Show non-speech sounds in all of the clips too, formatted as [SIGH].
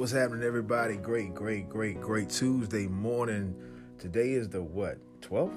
What's happening, everybody? Great, great, great, great Tuesday morning. Today is the what? 12th?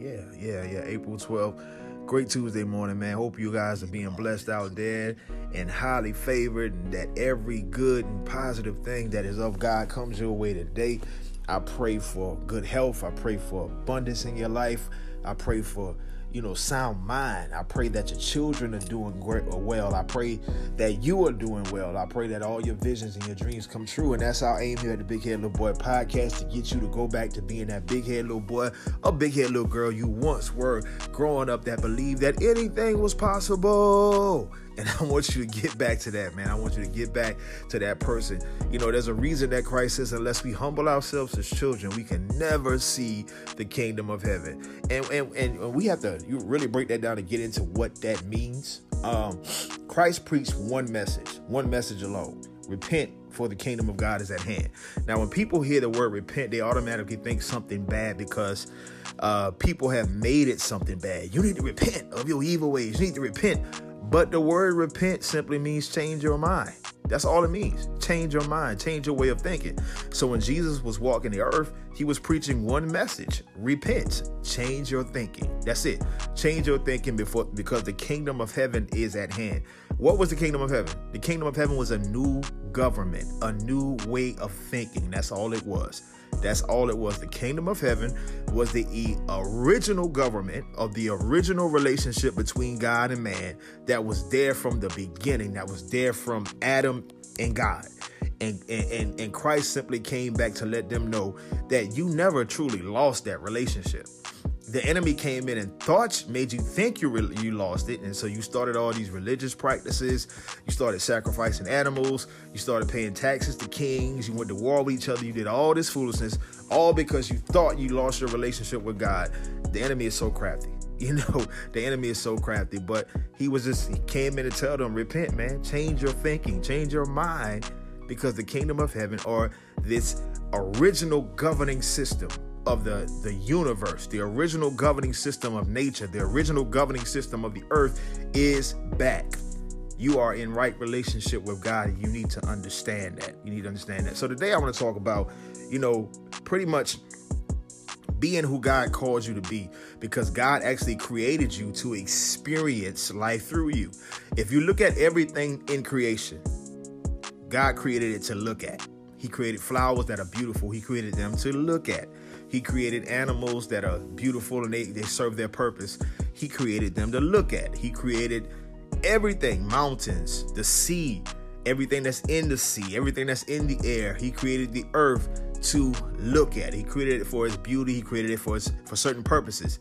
Yeah, yeah, yeah, April 12th. Great Tuesday morning, man. Hope you guys are being blessed out there and highly favored, and that every good and positive thing that is of God comes your way today. I pray for good health. I pray for abundance in your life. I pray for you know, sound mind. I pray that your children are doing great or well. I pray that you are doing well. I pray that all your visions and your dreams come true. And that's our aim here at the Big Head Little Boy podcast to get you to go back to being that big head little boy or big head little girl you once were growing up that believed that anything was possible. And I want you to get back to that, man. I want you to get back to that person. You know, there's a reason that Christ says, unless we humble ourselves as children, we can never see the kingdom of heaven. And and, and we have to you really break that down and get into what that means. Um, Christ preached one message, one message alone. Repent for the kingdom of God is at hand. Now, when people hear the word repent, they automatically think something bad because uh, people have made it something bad. You need to repent of your evil ways. You need to repent but the word repent simply means change your mind. That's all it means. Change your mind, change your way of thinking. So when Jesus was walking the earth, he was preaching one message repent, change your thinking. That's it. Change your thinking before because the kingdom of heaven is at hand. What was the kingdom of heaven? The kingdom of heaven was a new government, a new way of thinking. That's all it was. That's all it was. The kingdom of heaven was the original government of the original relationship between God and man that was there from the beginning, that was there from Adam and God. And, and, and Christ simply came back to let them know that you never truly lost that relationship the enemy came in and thought made you think you re- you lost it. And so you started all these religious practices. You started sacrificing animals. You started paying taxes to kings. You went to war with each other. You did all this foolishness all because you thought you lost your relationship with god. The enemy is so crafty. [LAUGHS] You know the enemy is so crafty. But he was just he came in to tell them repent man. Change your thinking. Change your mind. Because the kingdom of heaven or this original governing system of the, the universe, the original governing system of nature, the original governing system of the earth is back. You are in right relationship with God, and you need to understand that. You need to understand that. So today I want to talk about, you know, pretty much being who God calls you to be because God actually created you to experience life through you. If you look at everything in creation, God created it to look at. He created flowers that are beautiful. He created them to look at. He created animals that are beautiful and they, they serve their purpose. He created them to look at. He created everything mountains, the sea, everything that's in the sea, everything that's in the air. He created the earth to look at. He created it for its beauty, he created it for its, for certain purposes.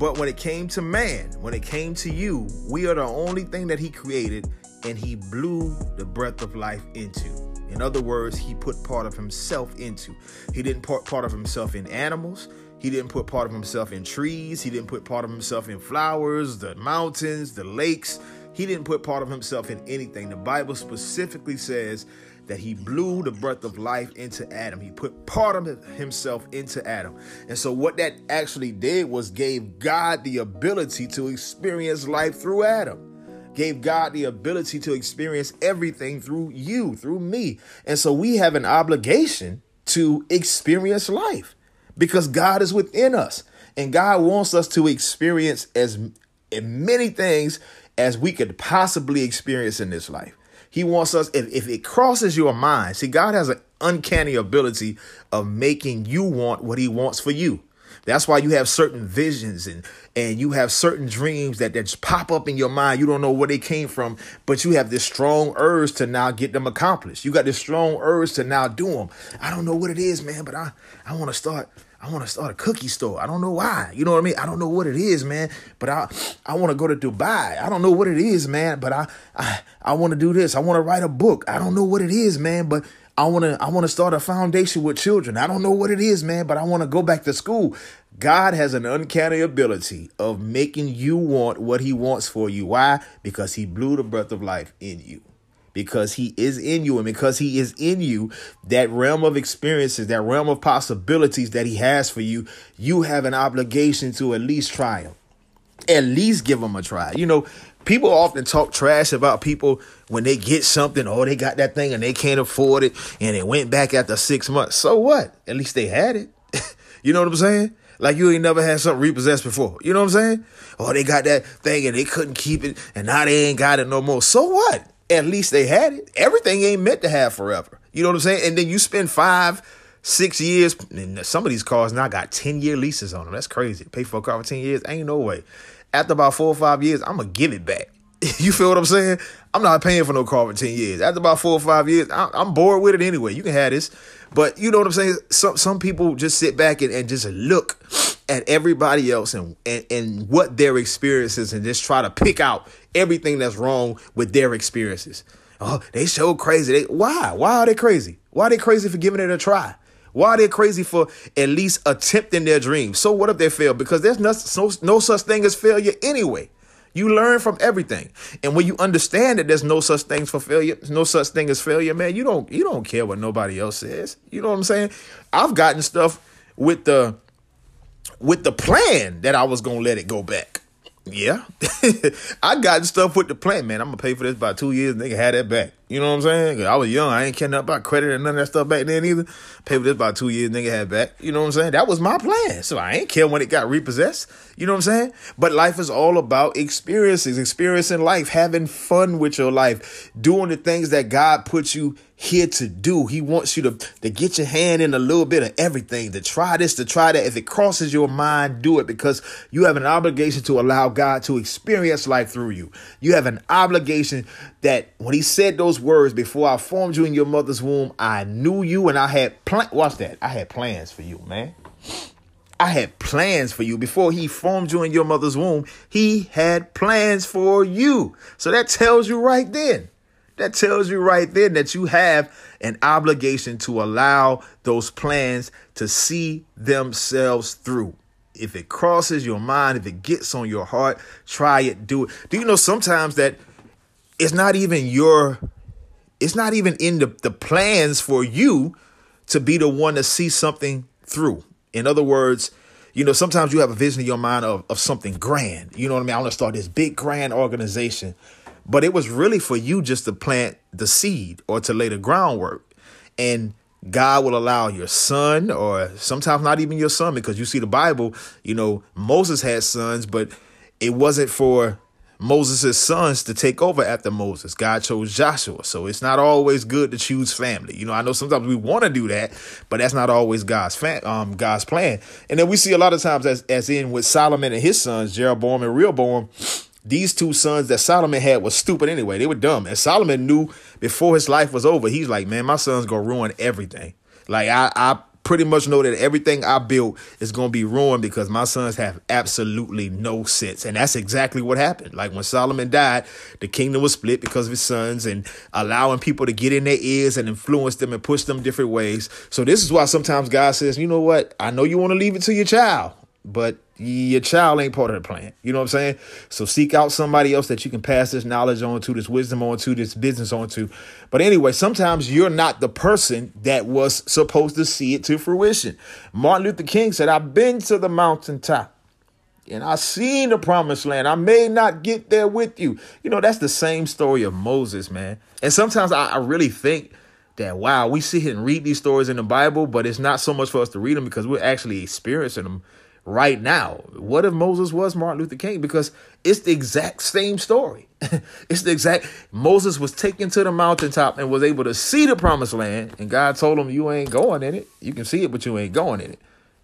But when it came to man, when it came to you, we are the only thing that he created and he blew the breath of life into. In other words, he put part of himself into. He didn't put part of himself in animals. He didn't put part of himself in trees. He didn't put part of himself in flowers, the mountains, the lakes. He didn't put part of himself in anything. The Bible specifically says that he blew the breath of life into Adam. He put part of himself into Adam. And so, what that actually did was gave God the ability to experience life through Adam gave God the ability to experience everything through you, through me. And so we have an obligation to experience life because God is within us. And God wants us to experience as as many things as we could possibly experience in this life. He wants us, if, if it crosses your mind, see, God has an uncanny ability of making you want what He wants for you. That's why you have certain visions and and you have certain dreams that, that just pop up in your mind. You don't know where they came from, but you have this strong urge to now get them accomplished. You got this strong urge to now do them. I don't know what it is, man, but I I want to start I want to start a cookie store. I don't know why. You know what I mean? I don't know what it is, man. But I I want to go to Dubai. I don't know what it is, man. But I I I want to do this. I want to write a book. I don't know what it is, man. But I want to I want to start a foundation with children. I don't know what it is, man, but I want to go back to school. God has an uncanny ability of making you want what he wants for you. Why? Because he blew the breath of life in you. Because he is in you, and because he is in you, that realm of experiences, that realm of possibilities that he has for you, you have an obligation to at least try them. At least give them a try. You know, people often talk trash about people when they get something, oh, they got that thing and they can't afford it, and it went back after six months. So what? At least they had it. [LAUGHS] you know what I'm saying? Like you ain't never had something repossessed before. You know what I'm saying? Oh, they got that thing and they couldn't keep it, and now they ain't got it no more. So what? At least they had it. Everything ain't meant to have forever. You know what I'm saying? And then you spend five, six years, and some of these cars now got 10 year leases on them. That's crazy. Pay for a car for 10 years? Ain't no way. After about four or five years, I'm to give it back. [LAUGHS] you feel what I'm saying? I'm not paying for no car for 10 years. After about four or five years, I'm bored with it anyway. You can have this. But you know what I'm saying? Some some people just sit back and, and just look at everybody else and, and, and what their experiences and just try to pick out everything that's wrong with their experiences. Oh, they so crazy. They, why? Why are they crazy? Why are they crazy for giving it a try? Why are they crazy for at least attempting their dreams? So what if they fail? Because there's no, no, no such thing as failure anyway. You learn from everything. And when you understand that there's no such things for failure, no such thing as failure, man, you don't you don't care what nobody else says. You know what I'm saying? I've gotten stuff with the with the plan that I was gonna let it go back. Yeah. [LAUGHS] I got stuff with the plan, man. I'm gonna pay for this by two years, nigga had that back. You know what I'm saying? I was young. I ain't caring about credit and none of that stuff back then either. Pay for this by two years, nigga had back. You know what I'm saying? That was my plan. So I ain't care when it got repossessed. You know what I'm saying? But life is all about experiences, experiencing life, having fun with your life, doing the things that God put you here to do. He wants you to, to get your hand in a little bit of everything, to try this, to try that. If it crosses your mind, do it because you have an obligation to allow God to experience life through you. You have an obligation that when he said those words, before I formed you in your mother's womb, I knew you and I had plan. Watch that. I had plans for you, man. I had plans for you before he formed you in your mother's womb. He had plans for you. So that tells you right then that tells you right then that you have an obligation to allow those plans to see themselves through. If it crosses your mind, if it gets on your heart, try it, do it. Do you know sometimes that it's not even your, it's not even in the, the plans for you to be the one to see something through. In other words, you know, sometimes you have a vision in your mind of, of something grand. You know what I mean? I want to start this big grand organization but it was really for you just to plant the seed or to lay the groundwork. And God will allow your son, or sometimes not even your son, because you see the Bible, you know, Moses had sons, but it wasn't for Moses' sons to take over after Moses. God chose Joshua. So it's not always good to choose family. You know, I know sometimes we want to do that, but that's not always God's um God's plan. And then we see a lot of times as as in with Solomon and his sons, Jeroboam and Rehoboam, these two sons that Solomon had was stupid anyway. They were dumb. And Solomon knew before his life was over, he's like, man, my son's gonna ruin everything. Like I, I pretty much know that everything I built is gonna be ruined because my sons have absolutely no sense. And that's exactly what happened. Like when Solomon died, the kingdom was split because of his sons and allowing people to get in their ears and influence them and push them different ways. So this is why sometimes God says, you know what? I know you want to leave it to your child, but your child ain't part of the plan. You know what I'm saying? So seek out somebody else that you can pass this knowledge on to, this wisdom on to, this business on to. But anyway, sometimes you're not the person that was supposed to see it to fruition. Martin Luther King said, I've been to the mountaintop and I seen the promised land. I may not get there with you. You know, that's the same story of Moses, man. And sometimes I, I really think that wow, we sit here and read these stories in the Bible, but it's not so much for us to read them because we're actually experiencing them right now. What if Moses was Martin Luther King? Because it's the exact same story. [LAUGHS] it's the exact Moses was taken to the mountaintop and was able to see the promised land, and God told him, You ain't going in it. You can see it, but you ain't going in it.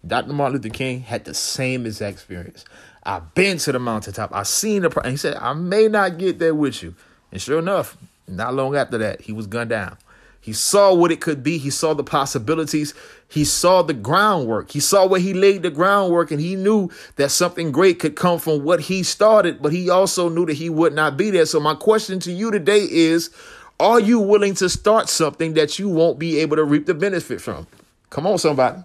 Dr. Martin Luther King had the same exact experience. I've been to the mountaintop. I've seen the pro-. he said, I may not get there with you. And sure enough, not long after that, he was gunned down. He saw what it could be. He saw the possibilities. He saw the groundwork. He saw where he laid the groundwork and he knew that something great could come from what he started, but he also knew that he would not be there. So, my question to you today is Are you willing to start something that you won't be able to reap the benefit from? Come on, somebody.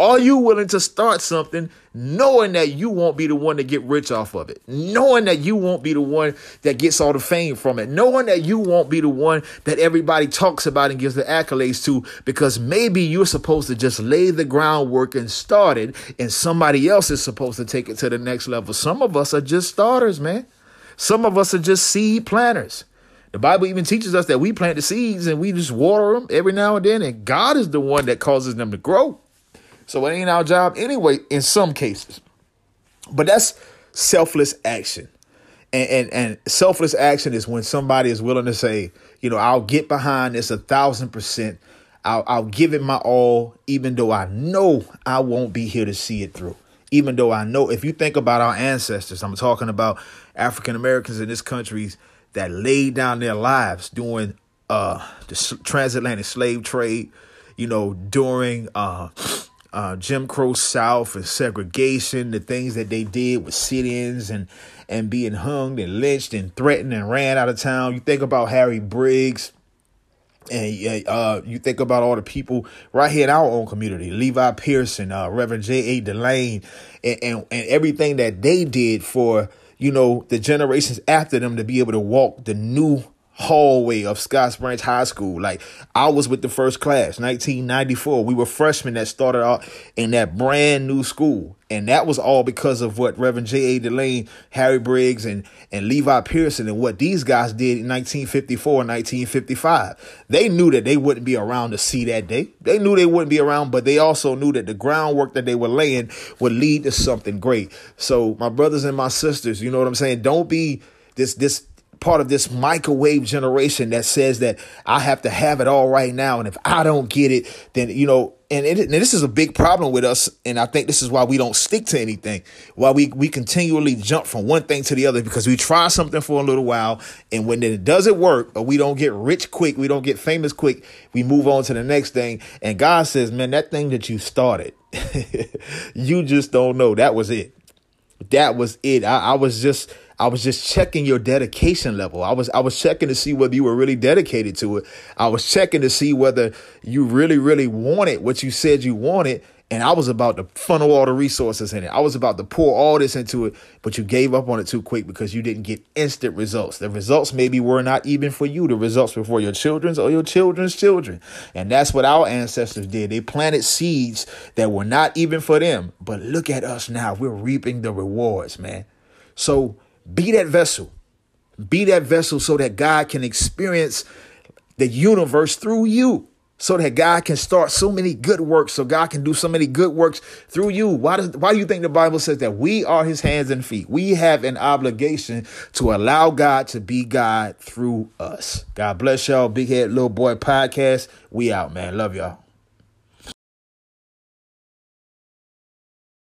Are you willing to start something knowing that you won't be the one to get rich off of it? Knowing that you won't be the one that gets all the fame from it? Knowing that you won't be the one that everybody talks about and gives the accolades to because maybe you're supposed to just lay the groundwork and start it and somebody else is supposed to take it to the next level. Some of us are just starters, man. Some of us are just seed planters. The Bible even teaches us that we plant the seeds and we just water them every now and then, and God is the one that causes them to grow. So it ain't our job anyway, in some cases. But that's selfless action. And, and, and selfless action is when somebody is willing to say, you know, I'll get behind this a thousand percent. I'll, I'll give it my all, even though I know I won't be here to see it through. Even though I know, if you think about our ancestors, I'm talking about African Americans in this country that laid down their lives during uh, the transatlantic slave trade, you know, during uh, uh, Jim Crow South and segregation, the things that they did with sit-ins and and being hung and lynched and threatened and ran out of town. You think about Harry Briggs, and uh, you think about all the people right here in our own community, Levi Pearson, uh, Reverend J. A. DeLaine, and, and and everything that they did for you know the generations after them to be able to walk the new hallway of Scotts Branch High School. Like I was with the first class, 1994. We were freshmen that started out in that brand new school. And that was all because of what Reverend J.A. DeLaine, Harry Briggs, and, and Levi Pearson and what these guys did in 1954 and 1955. They knew that they wouldn't be around to see that day. They knew they wouldn't be around, but they also knew that the groundwork that they were laying would lead to something great. So my brothers and my sisters, you know what I'm saying? Don't be this this part of this microwave generation that says that I have to have it all right now. And if I don't get it, then, you know, and, it, and this is a big problem with us. And I think this is why we don't stick to anything, why we, we continually jump from one thing to the other because we try something for a little while. And when it doesn't work or we don't get rich quick, we don't get famous quick, we move on to the next thing. And God says, man, that thing that you started, [LAUGHS] you just don't know. That was it. That was it. I, I was just I was just checking your dedication level. I was I was checking to see whether you were really dedicated to it. I was checking to see whether you really really wanted what you said you wanted. And I was about to funnel all the resources in it. I was about to pour all this into it, but you gave up on it too quick because you didn't get instant results. The results maybe were not even for you. The results were for your children's or your children's children. And that's what our ancestors did. They planted seeds that were not even for them. But look at us now. We're reaping the rewards, man. So be that vessel. Be that vessel so that God can experience the universe through you. So that God can start so many good works, so God can do so many good works through you. Why does why do you think the Bible says that we are his hands and feet? We have an obligation to allow God to be God through us. God bless y'all. Big Head Little Boy Podcast. We out, man. Love y'all.